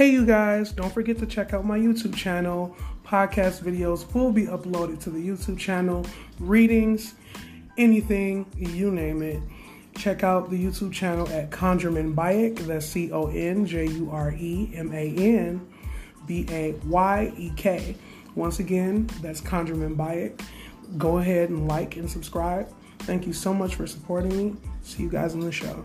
Hey, you guys, don't forget to check out my YouTube channel. Podcast videos will be uploaded to the YouTube channel. Readings, anything, you name it. Check out the YouTube channel at Conjureman Bayek. That's C O N J U R E M A N B A Y E K. Once again, that's Conjureman Bayek. Go ahead and like and subscribe. Thank you so much for supporting me. See you guys on the show.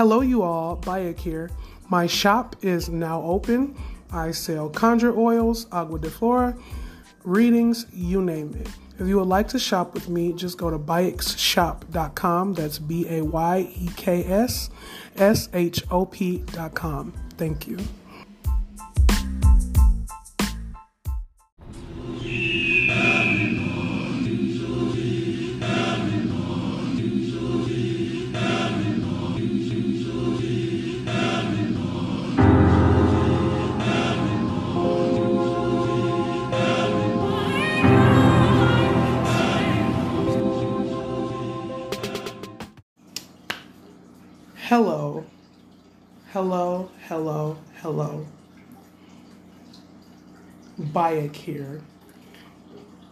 Hello, you all. Bayek here. My shop is now open. I sell conjure oils, agua de flora, readings, you name it. If you would like to shop with me, just go to bayekshop.com. That's B A Y E K S S H O P.com. Thank you. Hello, hello, hello. Bayek here.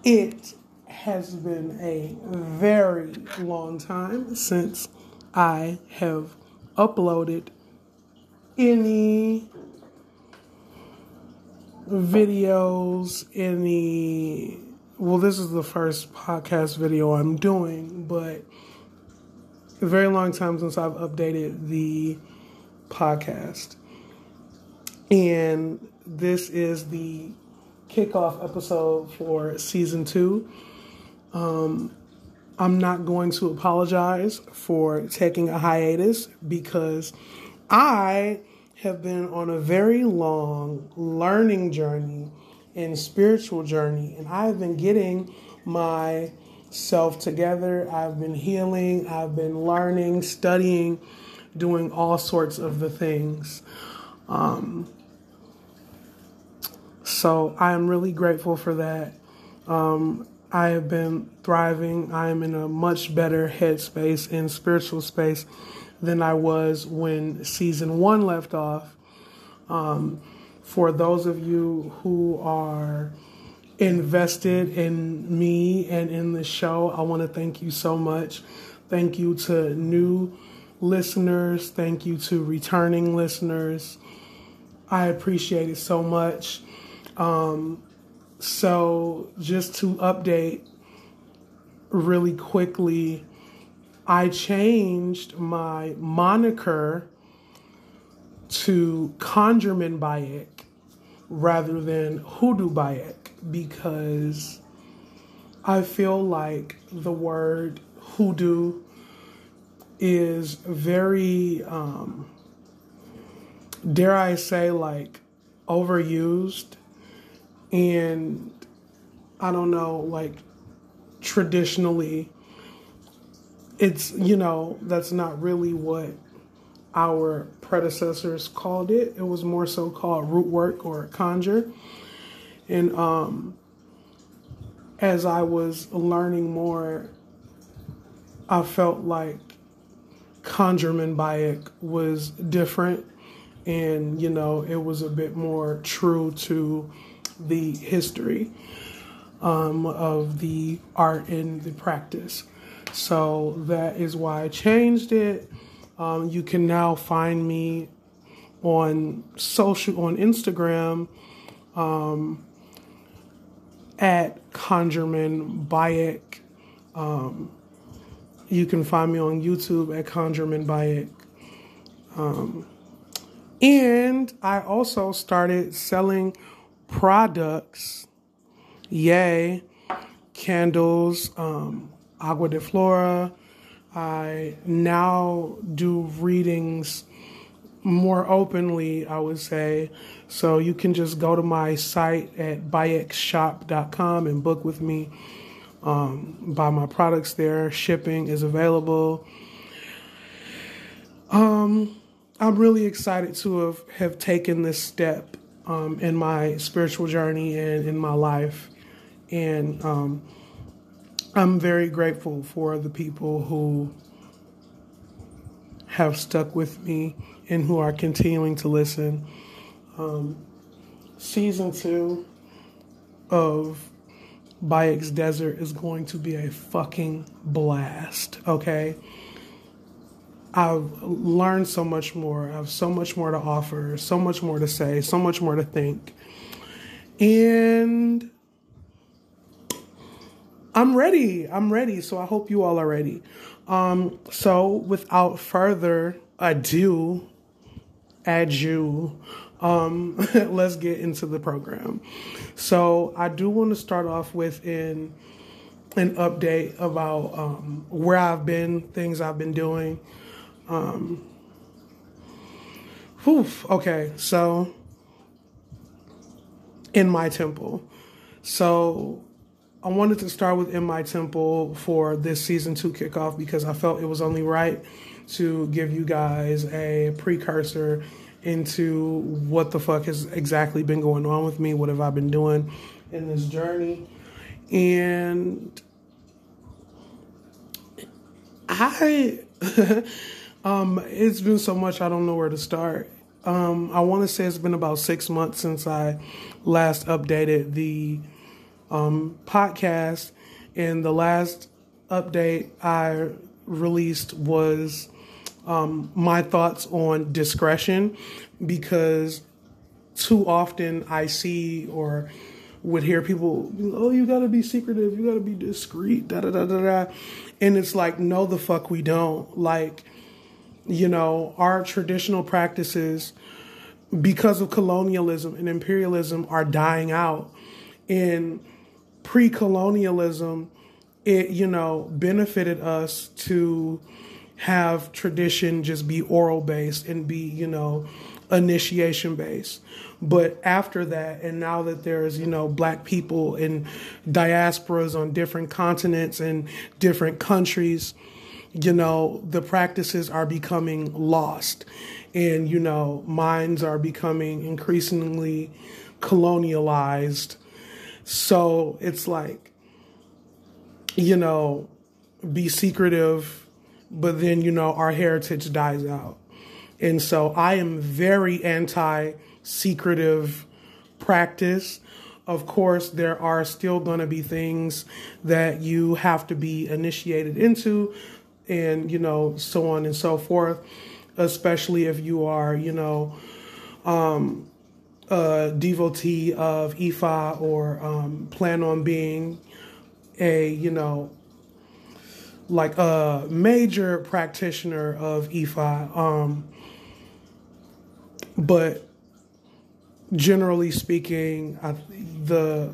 It has been a very long time since I have uploaded any videos, any. Well, this is the first podcast video I'm doing, but a very long time since I've updated the podcast. And this is the kickoff episode for season two. Um, I'm not going to apologize for taking a hiatus because I have been on a very long learning journey and spiritual journey, and I've been getting my self together. I've been healing, I've been learning, studying, doing all sorts of the things. Um, so I am really grateful for that. Um, I have been thriving. I am in a much better headspace and spiritual space than I was when season one left off. Um, for those of you who are invested in me and in the show. I want to thank you so much. Thank you to new listeners. Thank you to returning listeners. I appreciate it so much. Um, so, just to update really quickly, I changed my moniker to Conjureman Bayek rather than Hoodoo Bayek because I feel like the word hoodoo is very, um, dare I say, like overused. And I don't know, like traditionally, it's, you know, that's not really what our predecessors called it. It was more so called root work or conjure. And um, as I was learning more, I felt like Conjureman Bayek was different and, you know, it was a bit more true to the history um, of the art and the practice. So that is why I changed it. Um, you can now find me on social, on Instagram. Um, at Conjureman Bayek. Um, you can find me on YouTube at Conjureman Bayek. Um, and I also started selling products. Yay. Candles, um, Agua de Flora. I now do readings more openly, I would say. So you can just go to my site at bayekshop.com and book with me. Um, buy my products there. Shipping is available. Um, I'm really excited to have, have taken this step um, in my spiritual journey and in my life. And um, I'm very grateful for the people who have stuck with me and who are continuing to listen. Um, season two of Bayeks Desert is going to be a fucking blast, okay? I've learned so much more. I have so much more to offer, so much more to say, so much more to think. And I'm ready. I'm ready. So I hope you all are ready. Um, so without further ado, ado, um, let's get into the program. So I do want to start off with in an update about um, where I've been, things I've been doing. Um, whew, okay, so in my temple. So I wanted to start with In My Temple for this season two kickoff because I felt it was only right to give you guys a precursor into what the fuck has exactly been going on with me. What have I been doing in this journey? And I, um, it's been so much I don't know where to start. Um, I want to say it's been about six months since I last updated the um, podcast, and the last update I released was um, my thoughts on discretion because too often I see or would hear people, oh, you gotta be secretive, you gotta be discreet, da da da da da. And it's like, no, the fuck we don't. Like, you know, our traditional practices, because of colonialism and imperialism, are dying out. In pre colonialism, it, you know, benefited us to have tradition just be oral based and be, you know, initiation based. But after that, and now that there's, you know, black people in diasporas on different continents and different countries, you know, the practices are becoming lost. And, you know, minds are becoming increasingly colonialized so it's like, you know, be secretive, but then, you know, our heritage dies out. And so I am very anti secretive practice. Of course, there are still going to be things that you have to be initiated into, and, you know, so on and so forth, especially if you are, you know, um, a devotee of Ifa or um, plan on being a, you know, like a major practitioner of Ifa. Um, but generally speaking, I, the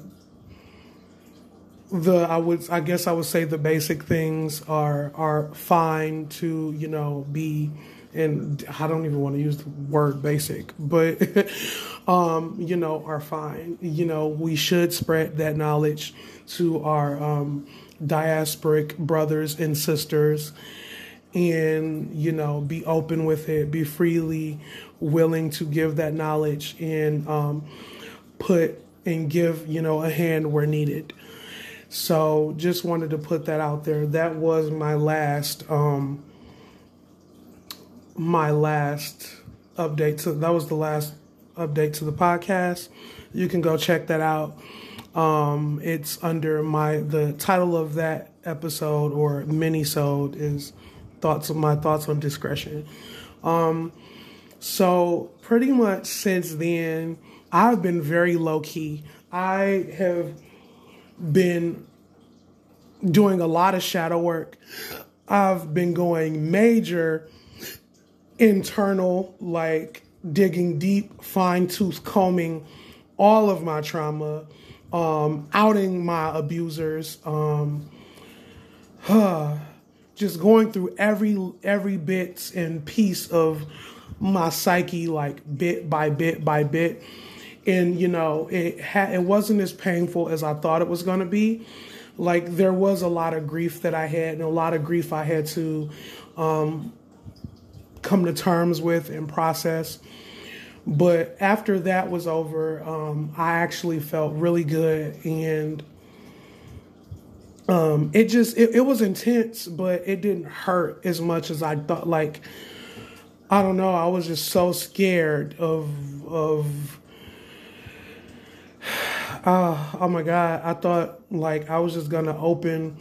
the I would I guess I would say the basic things are are fine to you know be and I don't even want to use the word basic, but um, you know, are fine. You know, we should spread that knowledge to our um, diasporic brothers and sisters and, you know, be open with it, be freely willing to give that knowledge and um, put and give, you know, a hand where needed. So just wanted to put that out there. That was my last um my last update to that was the last update to the podcast. You can go check that out. Um, it's under my the title of that episode or mini-sode is thoughts of my thoughts on discretion. Um, so pretty much since then, I've been very low key. I have been doing a lot of shadow work. I've been going major internal, like digging deep, fine tooth combing all of my trauma, um, outing my abusers, um, huh, just going through every every bits and piece of my psyche, like bit by bit by bit. And you know, it had it wasn't as painful as I thought it was going to be. Like there was a lot of grief that I had, and a lot of grief I had to um, come to terms with and process. But after that was over, um, I actually felt really good and um, it just it, it was intense, but it didn't hurt as much as I thought. Like I don't know, I was just so scared of of. Uh, oh my god! I thought like I was just gonna open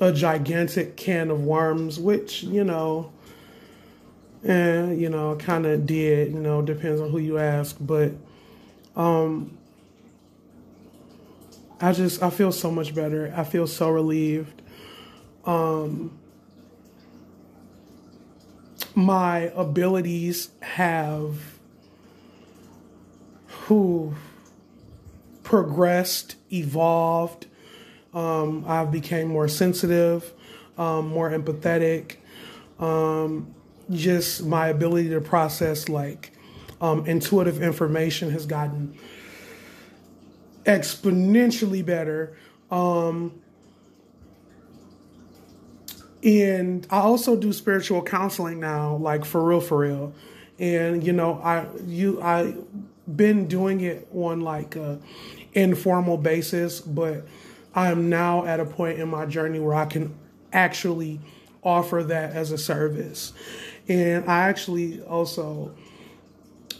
a gigantic can of worms, which you know, and you know, kind of did. You know, depends on who you ask, but um, I just I feel so much better. I feel so relieved. Um, my abilities have who progressed, evolved. Um, I've became more sensitive, um, more empathetic. Um, just my ability to process like um, intuitive information has gotten exponentially better. Um, and I also do spiritual counseling now, like for real, for real. And you know, I you I been doing it on like a informal basis, but I am now at a point in my journey where I can actually offer that as a service. And I actually also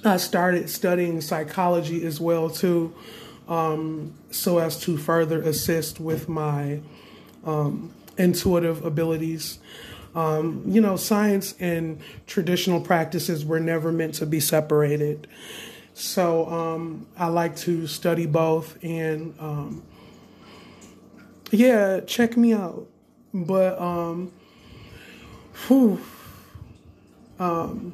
I started studying psychology as well too um, so as to further assist with my um, intuitive abilities. Um, you know, science and traditional practices were never meant to be separated. So um, I like to study both and um, yeah, check me out. But um, whew, um,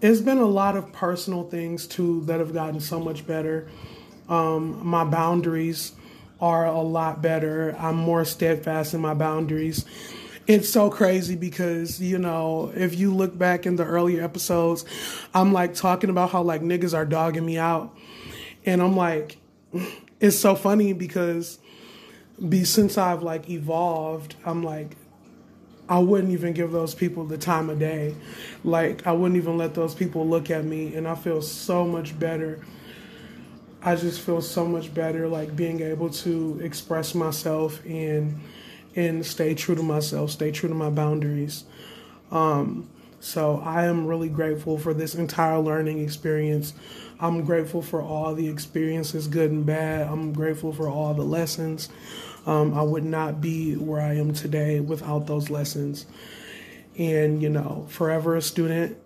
it's been a lot of personal things too that have gotten so much better. Um, my boundaries are a lot better. I'm more steadfast in my boundaries. It's so crazy because, you know, if you look back in the earlier episodes, I'm like talking about how like niggas are dogging me out. And I'm like, it's so funny because be since I've like evolved, I'm like, I wouldn't even give those people the time of day. Like I wouldn't even let those people look at me and I feel so much better I just feel so much better like being able to express myself and and stay true to myself, stay true to my boundaries. Um, so I am really grateful for this entire learning experience. I'm grateful for all the experiences, good and bad. I'm grateful for all the lessons. Um, I would not be where I am today without those lessons. And, you know, forever a student.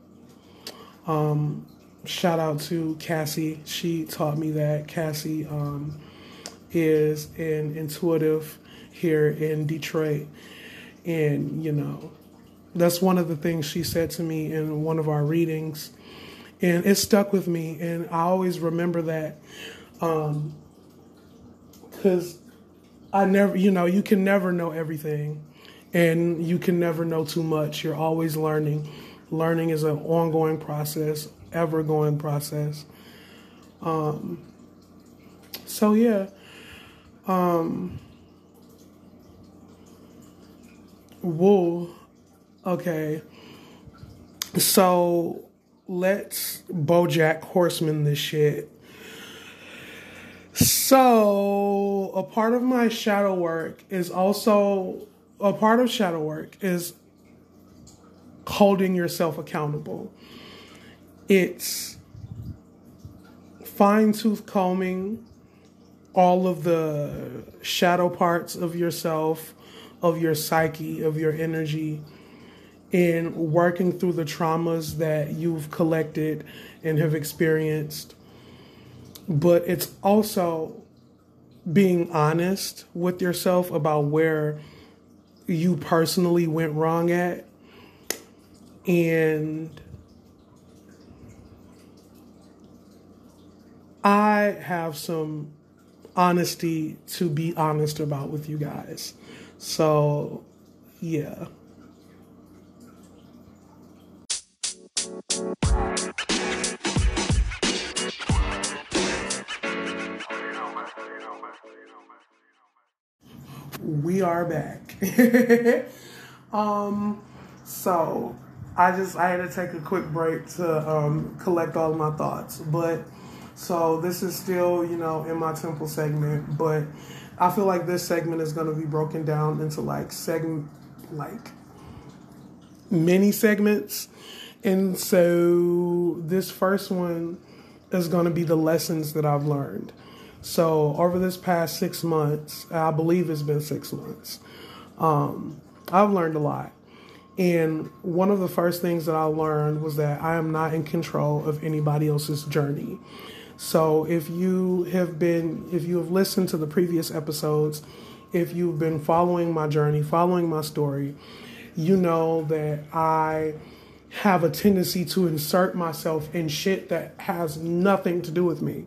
Um, shout out to Cassie. She taught me that. Cassie um, is an intuitive here in Detroit. And, you know, that's one of the things she said to me in one of our readings. And it stuck with me. And I always remember that. Because um, I never, you know, you can never know everything. And you can never know too much. You're always learning. Learning is an ongoing process, ever going process. Um, so yeah. Um, whoa. Okay. So let's Bojack Horseman this shit. So a part of my shadow work is also a part of shadow work is holding yourself accountable. It's fine tooth combing all of the shadow parts of yourself, of your psyche, of your energy, and working through the traumas that you've collected and have experienced. But it's also being honest with yourself about where you personally went wrong at and I have some honesty to be honest about with you guys. So, yeah. We are back. um, so I just I had to take a quick break to um, collect all my thoughts, but so this is still, you know, in my temple segment, but I feel like this segment is going to be broken down into like segment, like mini segments. And so this first one is going to be the lessons that I've learned. So over this past six months, I believe it's been six months, um, I've learned a lot. And one of the first things that I learned was that I am not in control of anybody else's journey. So if you have been, if you have listened to the previous episodes, if you've been following my journey, following my story, you know that I have a tendency to insert myself in shit that has nothing to do with me.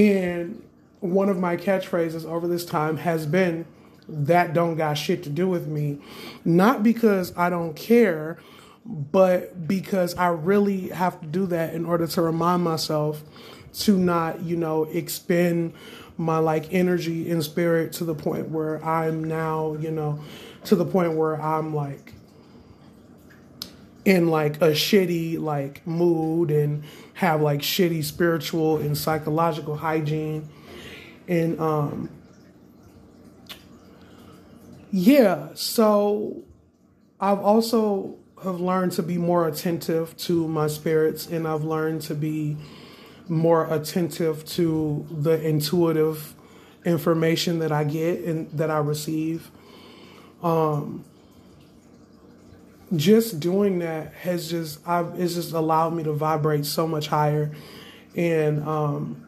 And one of my catchphrases over this time has been that don't got shit to do with me. Not because I don't care, but because I really have to do that in order to remind myself to not, you know, expend my like energy and spirit to the point where I'm now, you know, to the point where I'm like in like a shitty like mood and have like shitty spiritual and psychological hygiene. And um yeah so i've also have learned to be more attentive to my spirits and i've learned to be more attentive to the intuitive information that i get and that i receive. Um just doing that has just I've it's just allowed me to vibrate so much higher and um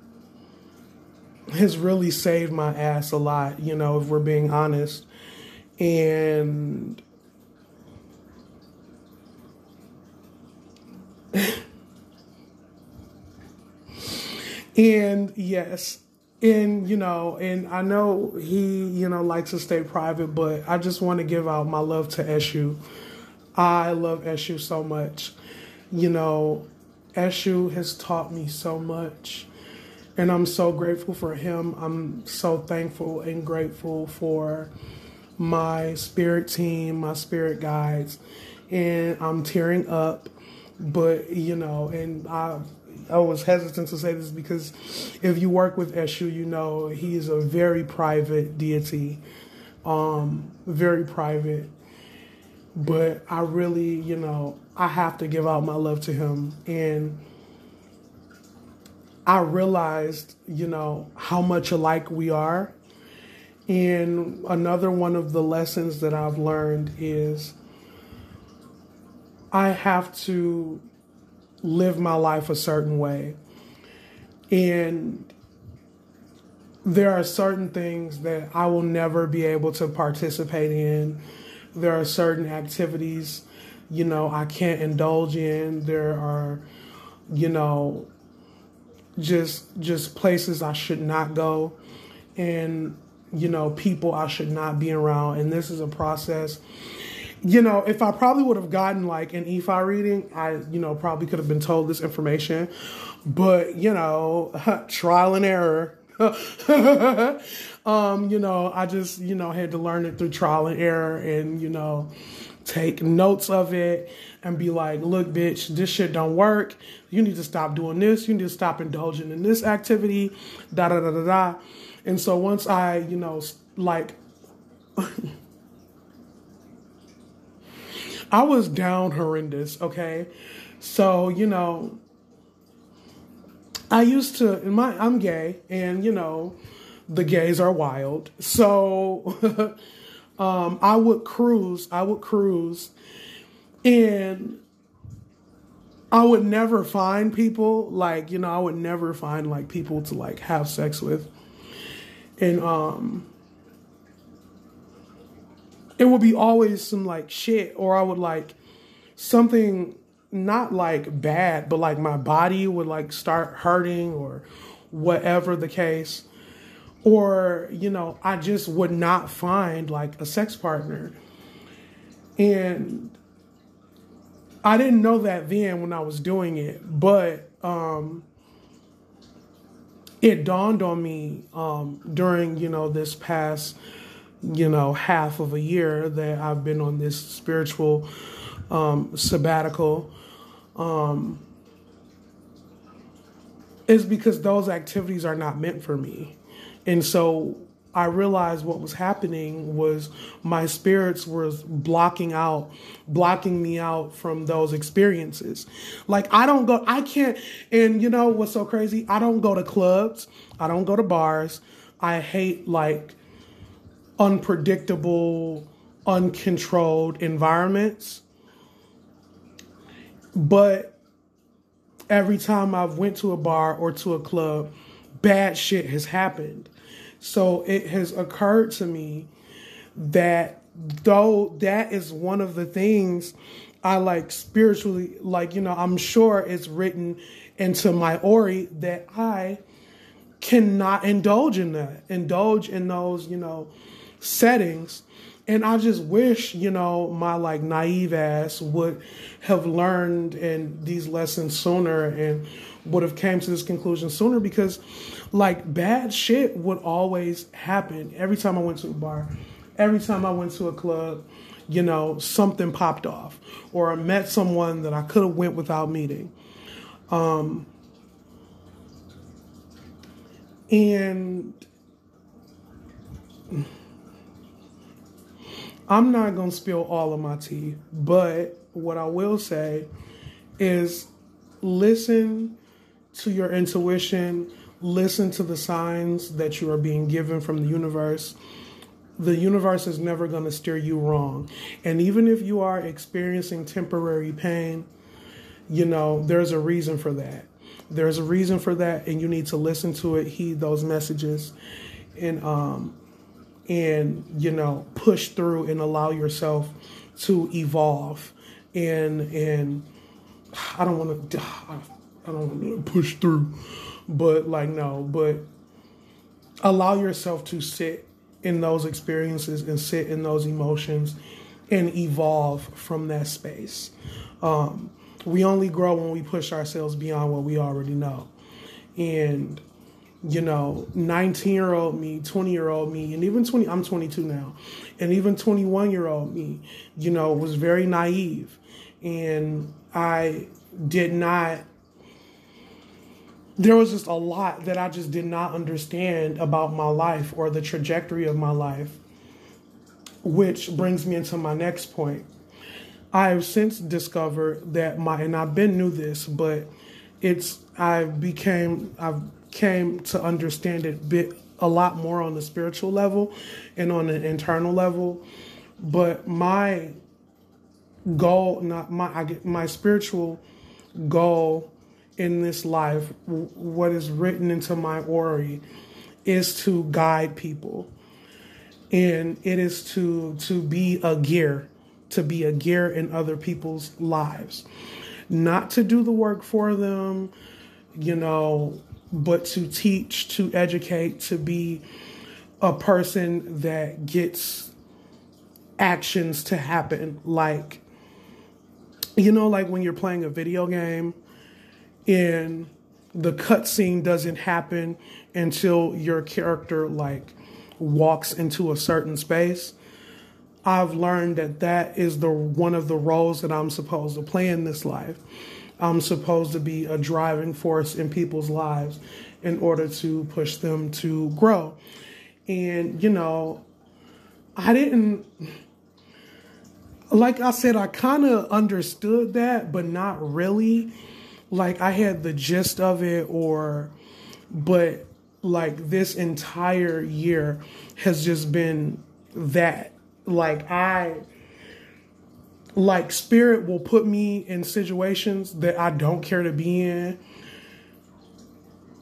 has really saved my ass a lot, you know, if we're being honest. And and yes, and you know, and I know he, you know, likes to stay private, but I just want to give out my love to Eshu I love Eshu so much. You know, Eshu has taught me so much. And I'm so grateful for him. I'm so thankful and grateful for my spirit team, my spirit guides. And I'm tearing up. But, you know, and I I was hesitant to say this because if you work with Eshu, you know he is a very private deity, um, very private but I really, you know, I have to give out my love to him. And I realized, you know, how much alike we are. And another one of the lessons that I've learned is I have to live my life a certain way. And there are certain things that I will never be able to participate in there are certain activities, you know, I can't indulge in. There are, you know, just just places I should not go and you know, people I should not be around and this is a process you know, if I probably would have gotten like an Ifa reading, I, you know, probably could have been told this information. But, you know, trial and error. um, you know, I just, you know, had to learn it through trial and error and, you know, take notes of it and be like, look, bitch, this shit don't work. You need to stop doing this. You need to stop indulging in this activity, da da da da da. And so once I, you know, like, I was down horrendous, okay? So, you know, I used to, in my, I'm gay, and, you know, the gays are wild. So um, I would cruise, I would cruise, and I would never find people like, you know, I would never find like people to like have sex with. And um it would be always some like shit or I would like something not like bad, but like my body would like start hurting or whatever the case or you know i just would not find like a sex partner. And i didn't know that then when i was doing it but um it dawned on me um during you know this past you know half of a year that i've been on this spiritual um sabbatical. Um is because those activities are not meant for me and so I realized what was happening was my spirits was blocking out, blocking me out from those experiences. Like I don't go, I can't, and you know what's so crazy? I don't go to clubs, I don't go to bars. I hate like unpredictable, uncontrolled environments. But every time I've went to a bar or to a club, bad shit has happened. So it has occurred to me that though that is one of the things I like spiritually, like, you know, I'm sure it's written into my Ori that I cannot indulge in that, indulge in those, you know, settings. And I just wish, you know, my like naive ass would have learned in these lessons sooner and would have came to this conclusion sooner because like bad shit would always happen every time I went to a bar, every time I went to a club, you know, something popped off or I met someone that I could have went without meeting. Um, and I'm not going to spill all of my tea, but what I will say is listen to your intuition, listen to the signs that you are being given from the universe. The universe is never going to steer you wrong. And even if you are experiencing temporary pain, you know, there's a reason for that. There's a reason for that, and you need to listen to it, heed those messages, and um, and you know, push through and allow yourself to evolve. And and I don't want to. I don't push through, but like no, but allow yourself to sit in those experiences and sit in those emotions and evolve from that space. Um, we only grow when we push ourselves beyond what we already know. And, you know, 19 year old me, 20 year old me, and even 20, I'm 22 now, and even 21 year old me, you know, was very naive. And I did not there was just a lot that I just did not understand about my life or the trajectory of my life, which brings me into my next point. I have since discovered that my and I've been knew this, but it's I became I've came to understand it bit a lot more on the spiritual level and on an internal level. But my goal, not my I get my spiritual goal in this life, what is written into my ori, is to guide people, and it is to to be a gear, to be a gear in other people's lives, not to do the work for them, you know, but to teach, to educate, to be a person that gets actions to happen. Like you know like when you're playing a video game and the cutscene doesn't happen until your character like walks into a certain space. I've learned that that is the one of the roles that I'm supposed to play in this life. I'm supposed to be a driving force in people's lives in order to push them to grow. And you know, I didn't like I said I kind of understood that, but not really like I had the gist of it or but like this entire year has just been that. Like I like spirit will put me in situations that I don't care to be in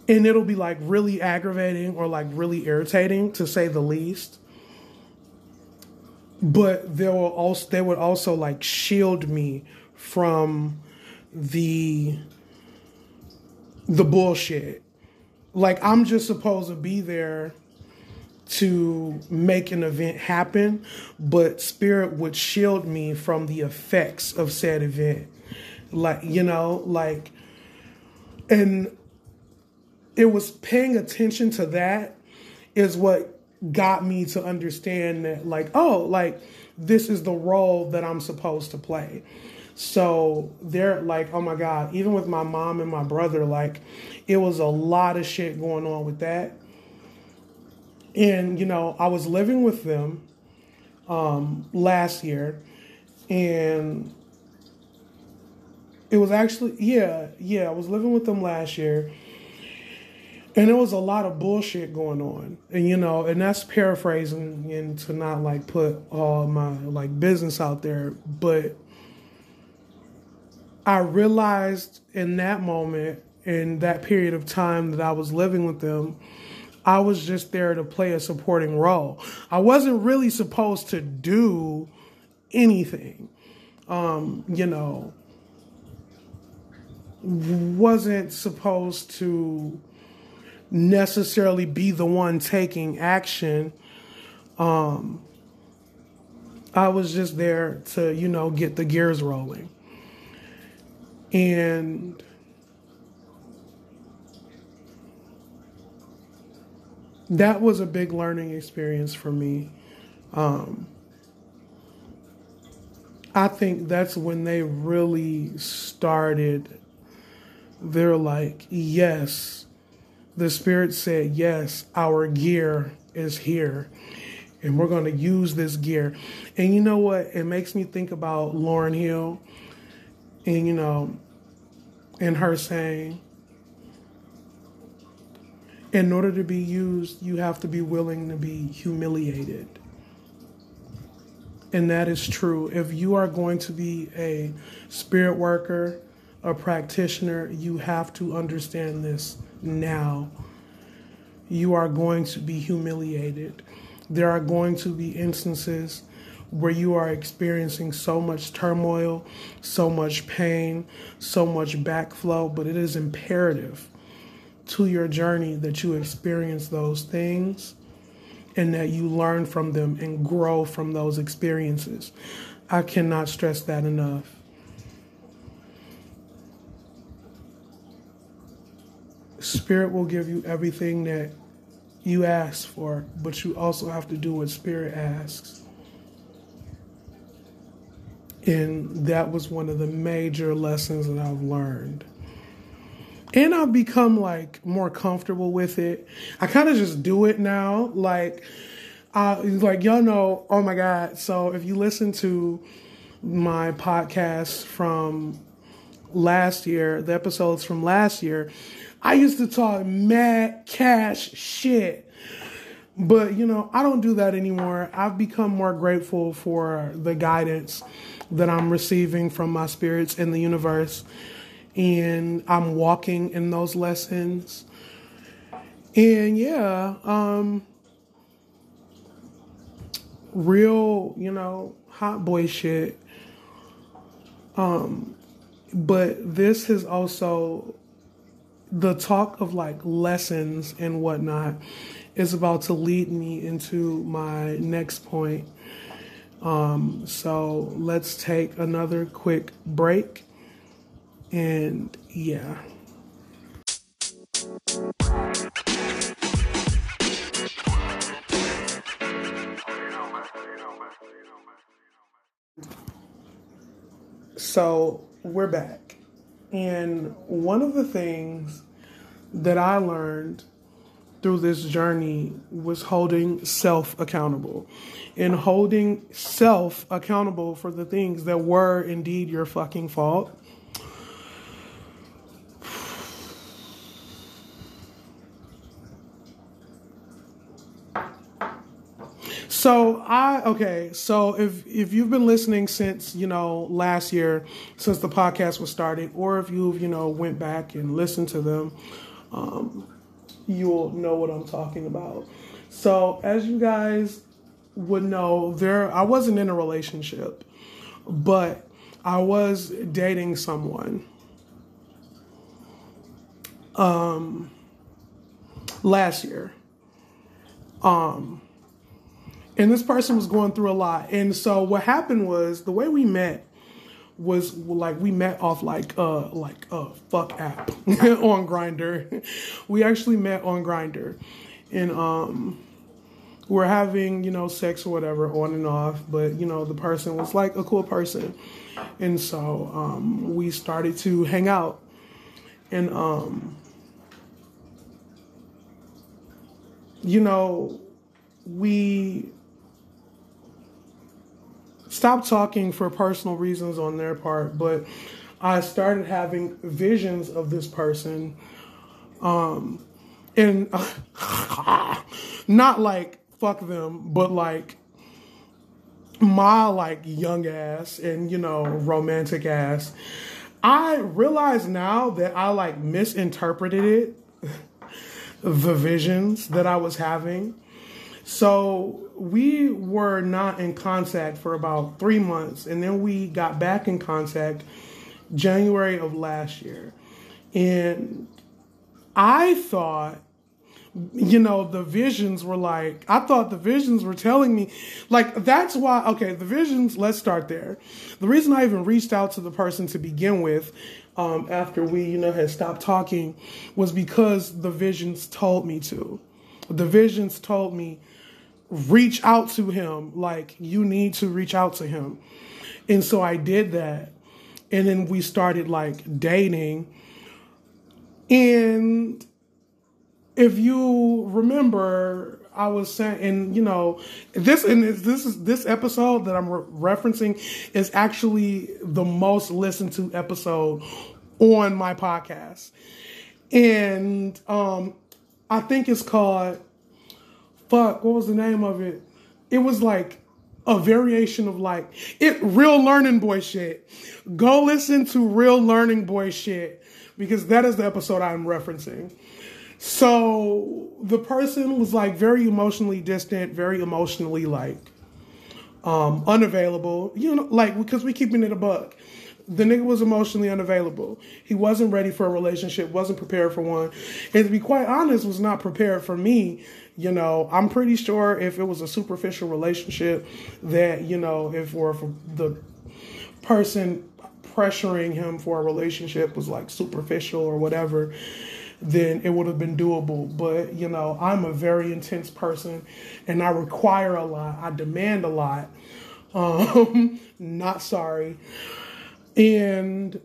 and it'll be like really aggravating or like really irritating to say the least. But they will also they would also like shield me from the the bullshit. Like I'm just supposed to be there to make an event happen, but spirit would shield me from the effects of said event. Like, you know, like and it was paying attention to that is what got me to understand that like, oh, like this is the role that I'm supposed to play. So they're like, oh my God, even with my mom and my brother, like it was a lot of shit going on with that. and you know, I was living with them um, last year, and it was actually yeah, yeah. I was living with them last year, and there was a lot of bullshit going on, and you know, and that's paraphrasing and to not like put all my like business out there, but I realized in that moment, in that period of time that I was living with them I was just there to play a supporting role. I wasn't really supposed to do anything. Um, you know, wasn't supposed to necessarily be the one taking action. Um, I was just there to, you know, get the gears rolling. And that was a big learning experience for me. Um, I think that's when they really started. They're like, yes, the Spirit said, yes, our gear is here and we're going to use this gear. And you know what? It makes me think about Lauryn Hill and, you know, and her saying, in order to be used, you have to be willing to be humiliated. And that is true. If you are going to be a spirit worker, a practitioner, you have to understand this now. You are going to be humiliated. There are going to be instances where you are experiencing so much turmoil, so much pain, so much backflow, but it is imperative to your journey that you experience those things and that you learn from them and grow from those experiences. I cannot stress that enough. Spirit will give you everything that you ask for, but you also have to do what Spirit asks. And that was one of the major lessons that I've learned and I've become like more comfortable with it. I kind of just do it now. Like, uh, like y'all know. Oh my god! So if you listen to my podcast from last year, the episodes from last year, I used to talk mad cash shit. But you know, I don't do that anymore. I've become more grateful for the guidance that I'm receiving from my spirits in the universe and I'm walking in those lessons. And yeah, um, real, you know, hot boy shit. Um, but this is also the talk of like lessons and whatnot is about to lead me into my next point. Um, so let's take another quick break and yeah. So we're back. And one of the things that I learned through this journey was holding self accountable and holding self accountable for the things that were indeed your fucking fault So I okay. So if if you've been listening since you know last year, since the podcast was started, or if you've you know went back and listened to them, um, you'll know what I'm talking about. So as you guys would know, there I wasn't in a relationship, but I was dating someone. Um, last year. Um and this person was going through a lot. And so what happened was the way we met was like we met off like uh like a fuck app on Grindr we actually met on Grindr and um we're having you know sex or whatever on and off. But you know the person was like a cool person, and so um we started to hang out, and um you know we stopped talking for personal reasons on their part, but I started having visions of this person. Um, and not like fuck them, but like my like young ass and you know romantic ass. I realize now that I like misinterpreted it, the visions that I was having. So we were not in contact for about three months, and then we got back in contact January of last year. And I thought you know, the visions were like, I thought the visions were telling me, like, that's why, okay, the visions, let's start there. The reason I even reached out to the person to begin with, um, after we, you know, had stopped talking, was because the visions told me to. The visions told me, reach out to him. Like, you need to reach out to him. And so I did that. And then we started like dating. And if you remember, I was saying, and you know, this and this is this episode that I'm re- referencing is actually the most listened to episode on my podcast, and um, I think it's called fuck. What was the name of it? It was like a variation of like it real learning boy shit. Go listen to real learning boy shit because that is the episode I'm referencing. So the person was like very emotionally distant, very emotionally like um, unavailable. You know, like because we keeping it a buck. The nigga was emotionally unavailable. He wasn't ready for a relationship, wasn't prepared for one. And to be quite honest, was not prepared for me. You know, I'm pretty sure if it was a superficial relationship that, you know, if or if the person pressuring him for a relationship was like superficial or whatever, then it would have been doable. But, you know, I'm a very intense person and I require a lot, I demand a lot. Um, not sorry. And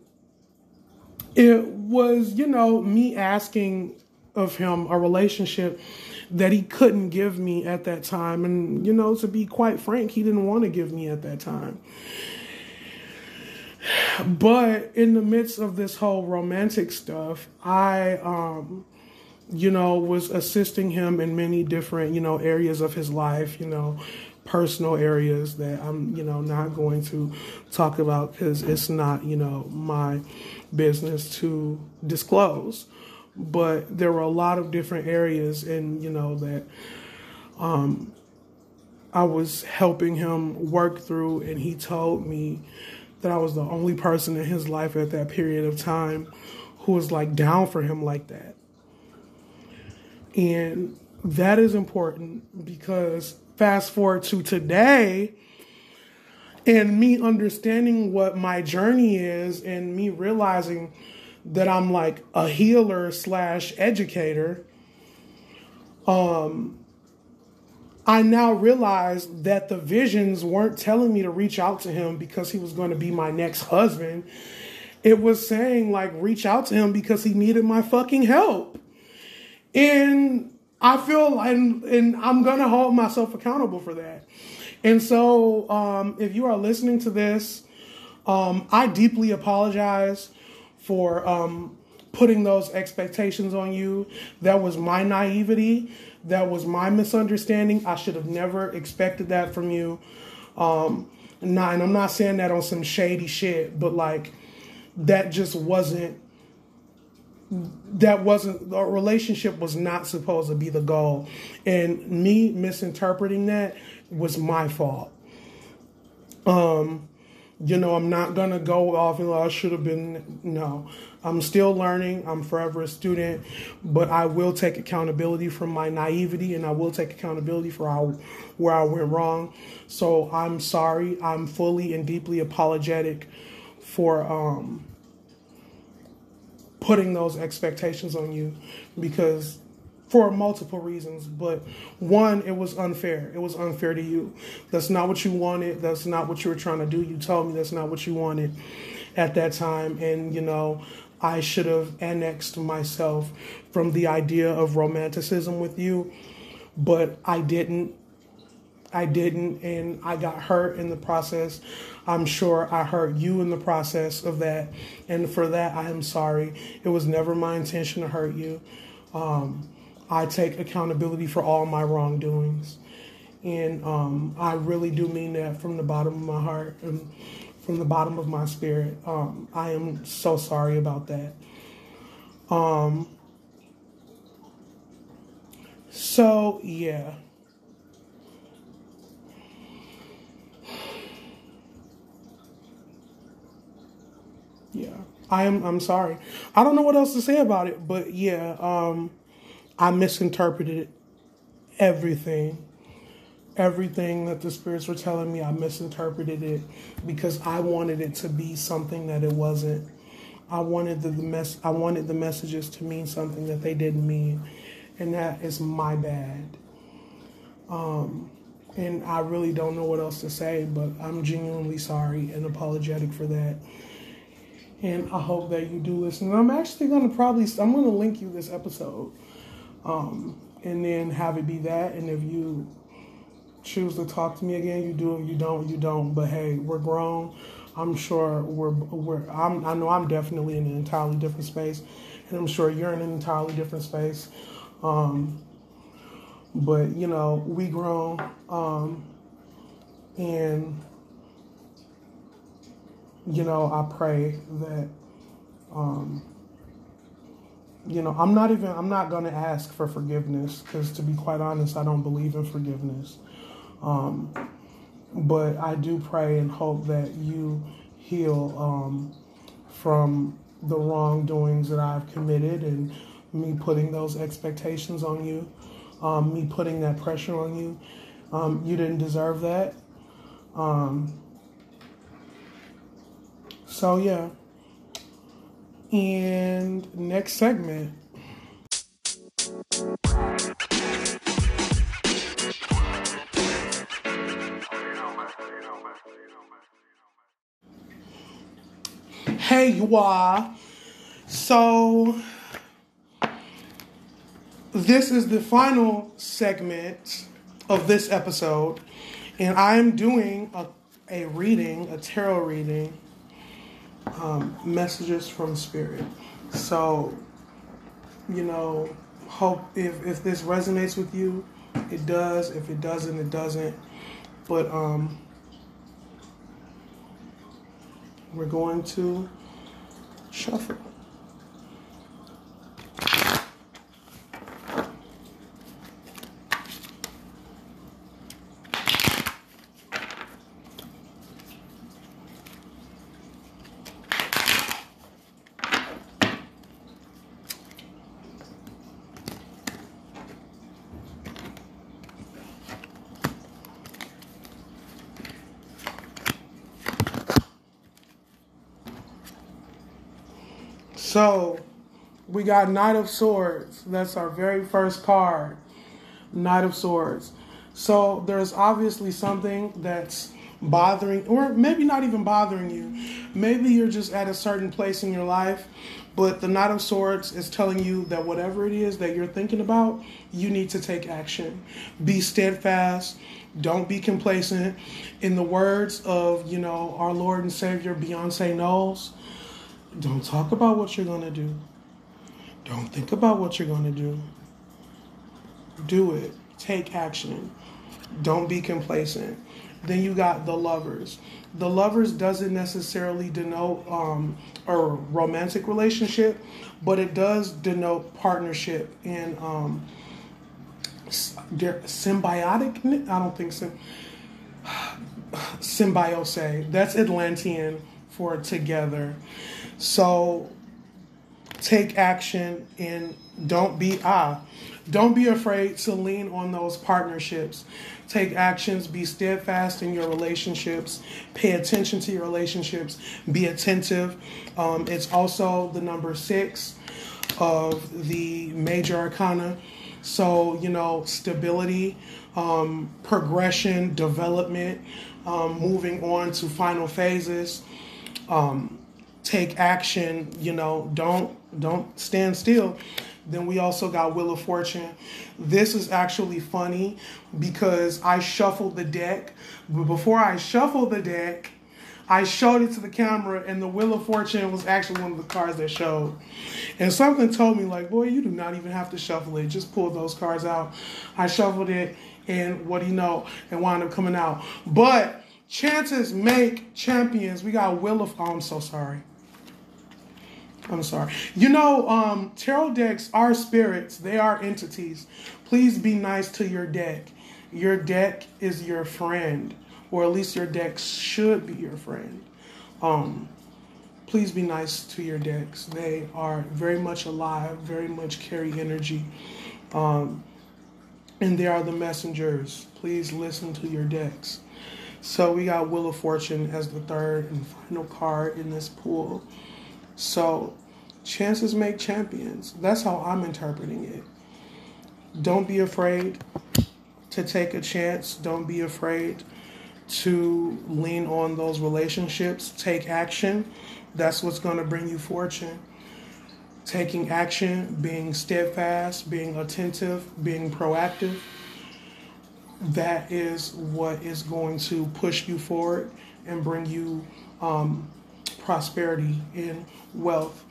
it was, you know, me asking of him a relationship that he couldn't give me at that time. And, you know, to be quite frank, he didn't want to give me at that time. But in the midst of this whole romantic stuff, I, um, you know, was assisting him in many different, you know, areas of his life, you know, personal areas that I'm, you know, not going to talk about because it's not, you know, my business to disclose. But there were a lot of different areas, and you know that um, I was helping him work through, and he told me that I was the only person in his life at that period of time who was like down for him like that. And that is important because fast forward to today and me understanding what my journey is and me realizing that I'm like a healer slash educator. Um, I now realize that the visions weren't telling me to reach out to him because he was going to be my next husband. It was saying, like, reach out to him because he needed my fucking help. And I feel, and, and I'm going to hold myself accountable for that. And so, um, if you are listening to this, um, I deeply apologize for um, putting those expectations on you. That was my naivety. That was my misunderstanding. I should have never expected that from you. Um, and I'm not saying that on some shady shit, but like that just wasn't that wasn't the relationship was not supposed to be the goal and me misinterpreting that was my fault um you know i'm not gonna go off and i should have been no I'm still learning. I'm forever a student, but I will take accountability from my naivety and I will take accountability for how where I went wrong. So I'm sorry. I'm fully and deeply apologetic for um, putting those expectations on you because for multiple reasons. But one, it was unfair. It was unfair to you. That's not what you wanted. That's not what you were trying to do. You told me that's not what you wanted at that time. And, you know, I should have annexed myself from the idea of romanticism with you, but I didn't. I didn't, and I got hurt in the process. I'm sure I hurt you in the process of that, and for that I am sorry. It was never my intention to hurt you. Um, I take accountability for all my wrongdoings, and um, I really do mean that from the bottom of my heart and from the bottom of my spirit. Um, I am so sorry about that. Um, so yeah. Yeah. I am I'm sorry. I don't know what else to say about it, but yeah, um I misinterpreted everything. Everything that the spirits were telling me, I misinterpreted it because I wanted it to be something that it wasn't. I wanted the, the mess I wanted the messages to mean something that they didn't mean. And that is my bad. Um and I really don't know what else to say, but I'm genuinely sorry and apologetic for that and I hope that you do listen. I'm actually gonna probably I'm gonna link you this episode, um, and then have it be that. And if you choose to talk to me again, you do. You don't, you don't. But hey, we're grown. I'm sure we're we're. I'm, I know I'm definitely in an entirely different space, and I'm sure you're in an entirely different space. Um, but you know, we grown, um, and you know, I pray that, um, you know, I'm not even, I'm not going to ask for forgiveness because to be quite honest, I don't believe in forgiveness. Um, but I do pray and hope that you heal um, from the wrongdoings that I've committed and me putting those expectations on you, um, me putting that pressure on you. Um, you didn't deserve that. Um, so yeah. And next segment. Hey, you are. So, this is the final segment of this episode, and I am doing a, a reading, a tarot reading um, messages from spirit. So, you know, hope if, if this resonates with you, it does. If it doesn't, it doesn't. But um, we're going to shuffle. So we got Knight of Swords. That's our very first card. Knight of Swords. So there's obviously something that's bothering, or maybe not even bothering you. Maybe you're just at a certain place in your life, but the Knight of Swords is telling you that whatever it is that you're thinking about, you need to take action. Be steadfast. Don't be complacent. In the words of, you know, our Lord and Savior Beyonce Knowles, don't talk about what you're going to do. Don't think about what you're going to do. Do it. Take action. Don't be complacent. Then you got the lovers. The lovers doesn't necessarily denote um, a romantic relationship, but it does denote partnership and um, symbiotic. I don't think so. Symbiose. That's Atlantean for together. So take action and don't be ah. Don't be afraid to lean on those partnerships. Take actions, be steadfast in your relationships, pay attention to your relationships, be attentive. Um, it's also the number six of the major arcana. So, you know, stability, um, progression, development, um, moving on to final phases. Um, take action you know don't don't stand still Then we also got Wheel of Fortune. This is actually funny because I shuffled the deck, but before I shuffled the deck, I showed it to the camera, and the Wheel of Fortune was actually one of the cards that showed. And something told me, like, boy, you do not even have to shuffle it. Just pull those cards out. I shuffled it, and what do you know? It wound up coming out. But chances make champions. We got Wheel of. Oh, I'm so sorry. I'm sorry. You know, um, tarot decks are spirits, they are entities. Please be nice to your deck. Your deck is your friend, or at least your deck should be your friend. Um, please be nice to your decks. They are very much alive, very much carry energy. Um, and they are the messengers. Please listen to your decks. So we got Wheel of Fortune as the third and final card in this pool. So, chances make champions. That's how I'm interpreting it. Don't be afraid to take a chance. Don't be afraid to lean on those relationships. Take action. That's what's going to bring you fortune. Taking action, being steadfast, being attentive, being proactive. That is what is going to push you forward and bring you um, prosperity and wealth.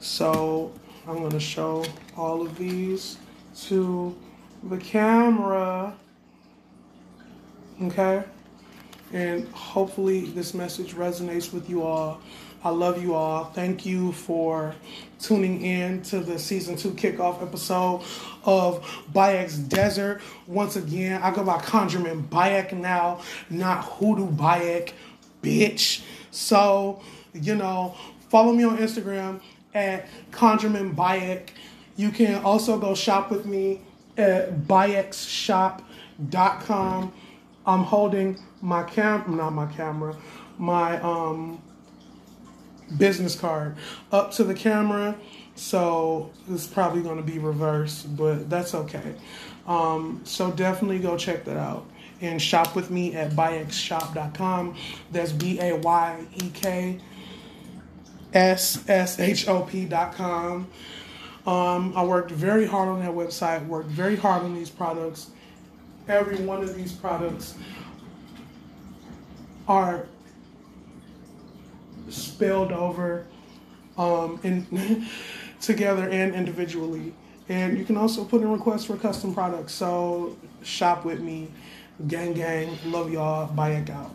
So I'm going to show all of these to the camera. Okay? And hopefully this message resonates with you all. I love you all. Thank you for tuning in to the season two kickoff episode of Bayek's Desert. Once again, I go by Conjurman Bayek now, not Hoodoo Bayek, bitch. So, you know, follow me on Instagram at Conjurman Bayek. You can also go shop with me at bayekshop.com. I'm holding my cam not my camera, my um business card up to the camera. So it's probably going to be reversed, but that's okay. Um, so definitely go check that out and shop with me at bayekshop.com. That's B A Y E K S S H O P.com. Um, I worked very hard on that website, worked very hard on these products. Every one of these products are spelled over um, in, together and individually. And you can also put in requests for custom products. So shop with me. Gang, gang. Love y'all. Bayek out.